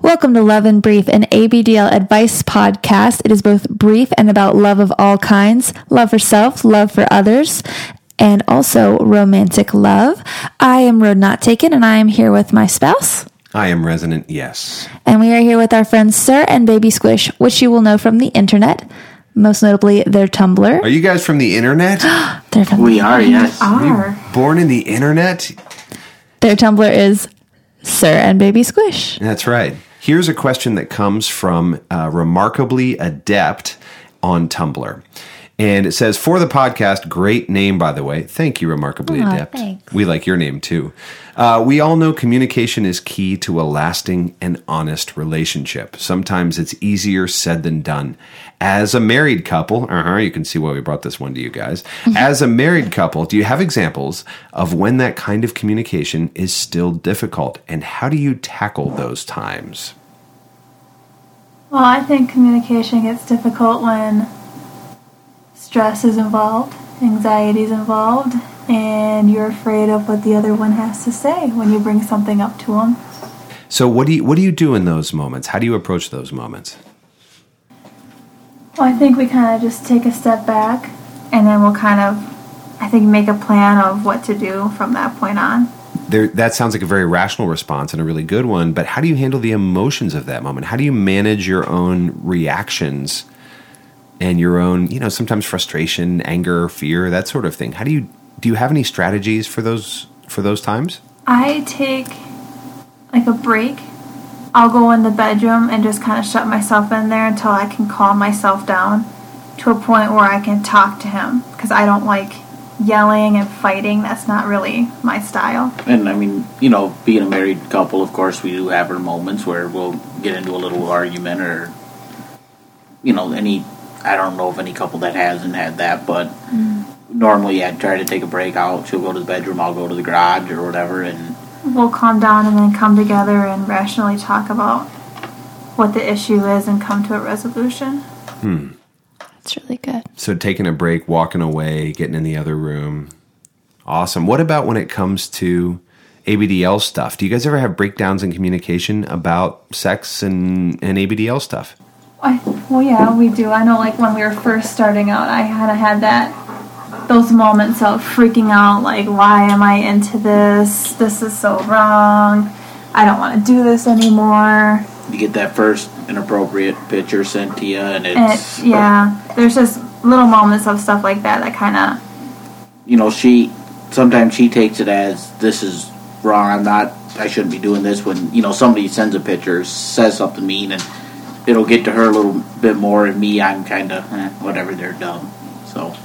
Welcome to Love in Brief, an ABDL advice podcast. It is both brief and about love of all kinds love for self, love for others, and also romantic love. I am Road Not Taken, and I am here with my spouse. I am resonant, yes. And we are here with our friends Sir and Baby Squish, which you will know from the internet, most notably their Tumblr. Are you guys from the internet? They're from We are, yes. Are. Born in the internet? Their Tumblr is Sir and Baby Squish. That's right. Here's a question that comes from uh, Remarkably Adept on Tumblr. And it says, for the podcast, great name, by the way. Thank you, Remarkably Aw, Adept. thanks. We like your name too. Uh, we all know communication is key to a lasting and honest relationship. Sometimes it's easier said than done. As a married couple, uh-huh, you can see why we brought this one to you guys. As a married couple, do you have examples of when that kind of communication is still difficult? And how do you tackle those times? Well, I think communication gets difficult when stress is involved, anxiety is involved, and you're afraid of what the other one has to say when you bring something up to them. So what do you what do you do in those moments? How do you approach those moments? Well, I think we kind of just take a step back and then we'll kind of, I think, make a plan of what to do from that point on. There that sounds like a very rational response and a really good one, but how do you handle the emotions of that moment? How do you manage your own reactions and your own, you know, sometimes frustration, anger, fear, that sort of thing? How do you do you have any strategies for those for those times? I take like a break. I'll go in the bedroom and just kind of shut myself in there until I can calm myself down to a point where I can talk to him because I don't like yelling and fighting. That's not really my style. And I mean, you know, being a married couple, of course, we do have our moments where we'll get into a little argument or, you know, any. I don't know of any couple that hasn't had that, but normally I'd try to take a break out. She'll go to the bedroom, I'll go to the garage or whatever, and We'll calm down and then come together and rationally talk about what the issue is and come to a resolution. Hmm. That's really good. So taking a break, walking away, getting in the other room. Awesome. What about when it comes to ABDL stuff? Do you guys ever have breakdowns in communication about sex and, and ABDL stuff? I, well, yeah, we do. I know, like when we were first starting out, I kind of had that those moments of freaking out, like, why am I into this? This is so wrong. I don't want to do this anymore. you get that first inappropriate picture sent to you, and it's it, yeah, there's just little moments of stuff like that that kind of you know, she sometimes she takes it as this is wrong. I'm not. I shouldn't be doing this. When you know somebody sends a picture, says something mean, and it'll get to her a little bit more. And me, I'm kind of eh, whatever. They're dumb. So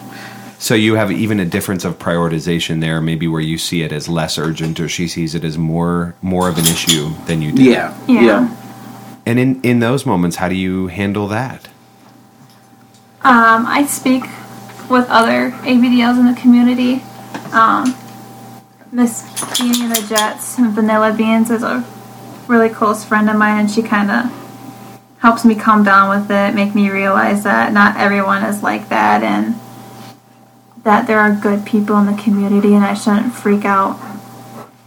So you have even a difference of prioritization there, maybe where you see it as less urgent or she sees it as more more of an issue than you do. yeah, Yeah. And in, in those moments, how do you handle that? Um, I speak with other ABDLs in the community. Um, Miss Beanie the Jets, and Vanilla Beans, is a really close friend of mine, and she kind of helps me calm down with it, make me realize that not everyone is like that, and that there are good people in the community, and I shouldn't freak out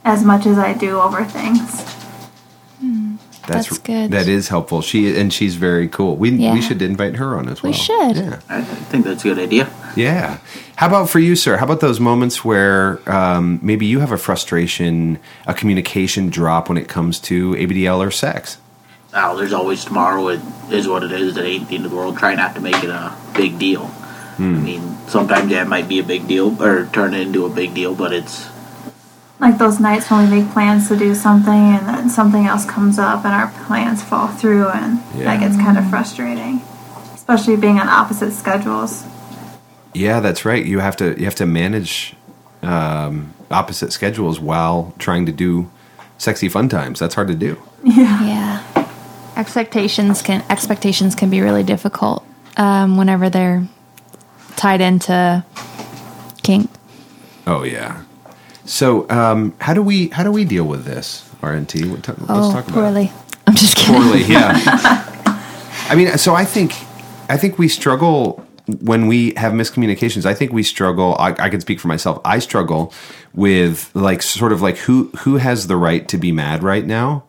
as much as I do over things. That's good. That is helpful. She and she's very cool. We Yeah. we should invite her on as well. We should. Yeah. I think that's a good idea. Yeah. How about for you, sir? How about those moments where um, maybe you have a frustration, a communication drop when it comes to ABDL or sex? Oh, there's always tomorrow. It is what it is. It ain't the end of the world. Try not to make it a big deal. I mean, sometimes that might be a big deal or turn it into a big deal, but it's like those nights when we make plans to do something and then something else comes up and our plans fall through and Yeah. that gets kind of frustrating especially being on opposite schedules Yeah, that's right. You have to you have to manage um, opposite schedules while trying to do sexy fun times. That's hard to do. Yeah. Yeah. Expectations can expectations can be really difficult um, whenever they're tied into kink. Oh yeah. So um, how do we how do we deal with this? RNT. What- Let's oh, talk about it. poorly. I'm just kidding. poorly. Yeah. I mean, so I think I think we struggle when we have miscommunications. I think we struggle. I, I can speak for myself. I struggle with like sort of like who who has the right to be mad right now,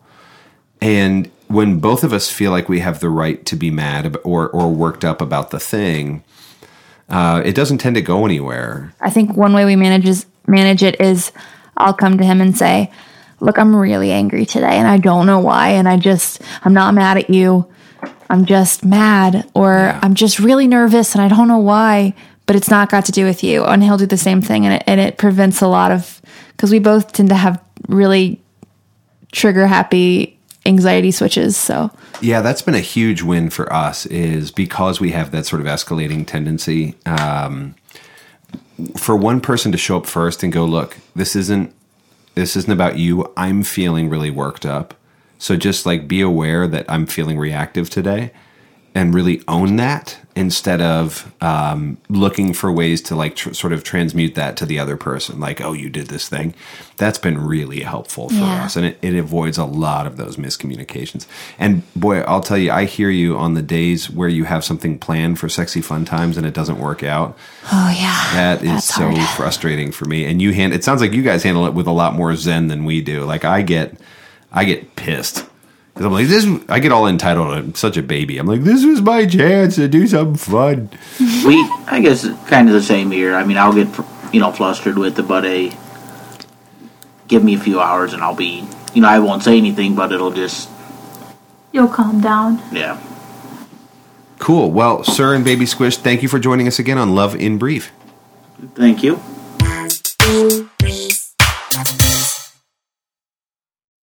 And when both of us feel like we have the right to be mad or or worked up about the thing, uh, it doesn't tend to go anywhere. I think one way we manage is, manage it is I'll come to him and say, "Look, I'm really angry today and I don't know why and I just I'm not mad at you. I'm just mad or Yeah. I'm just really nervous and I don't know why, but it's not got to do with you." And he'll do the same thing and it, and it prevents a lot of cuz we both tend to have really trigger happy anxiety switches, so Yeah, that's been a huge win for us. Is because we have that sort of escalating tendency. Um, for one person to show up first and go, "Look, this isn't this isn't about you. I'm feeling really worked up. So just like be aware that I'm feeling reactive today, and really own that instead of um, looking for ways to like tr- sort of transmute that to the other person. Like, oh, you did this thing. That's been really helpful for Yeah. us, and it, it avoids a lot of those miscommunications. And boy, I'll tell you, I hear you on the days where you have something planned for sexy fun times and it doesn't work out. oh yeah. That is that's so hard. frustrating for me. And you hand it sounds like you guys handle it with a lot more zen than we do. Like I get I get pissed. Cuz I'm like this I get all entitled. I'm such a baby. I'm like this was my chance to do something fun. we, I guess, kind of the same here. I mean, I'll get you know flustered with it, but a give me a few hours and I'll be, you know, I won't say anything, but it'll just, You'll calm down. yeah. Cool. Well, sir and baby squish, thank you for joining us again on Love in Brief. Thank you.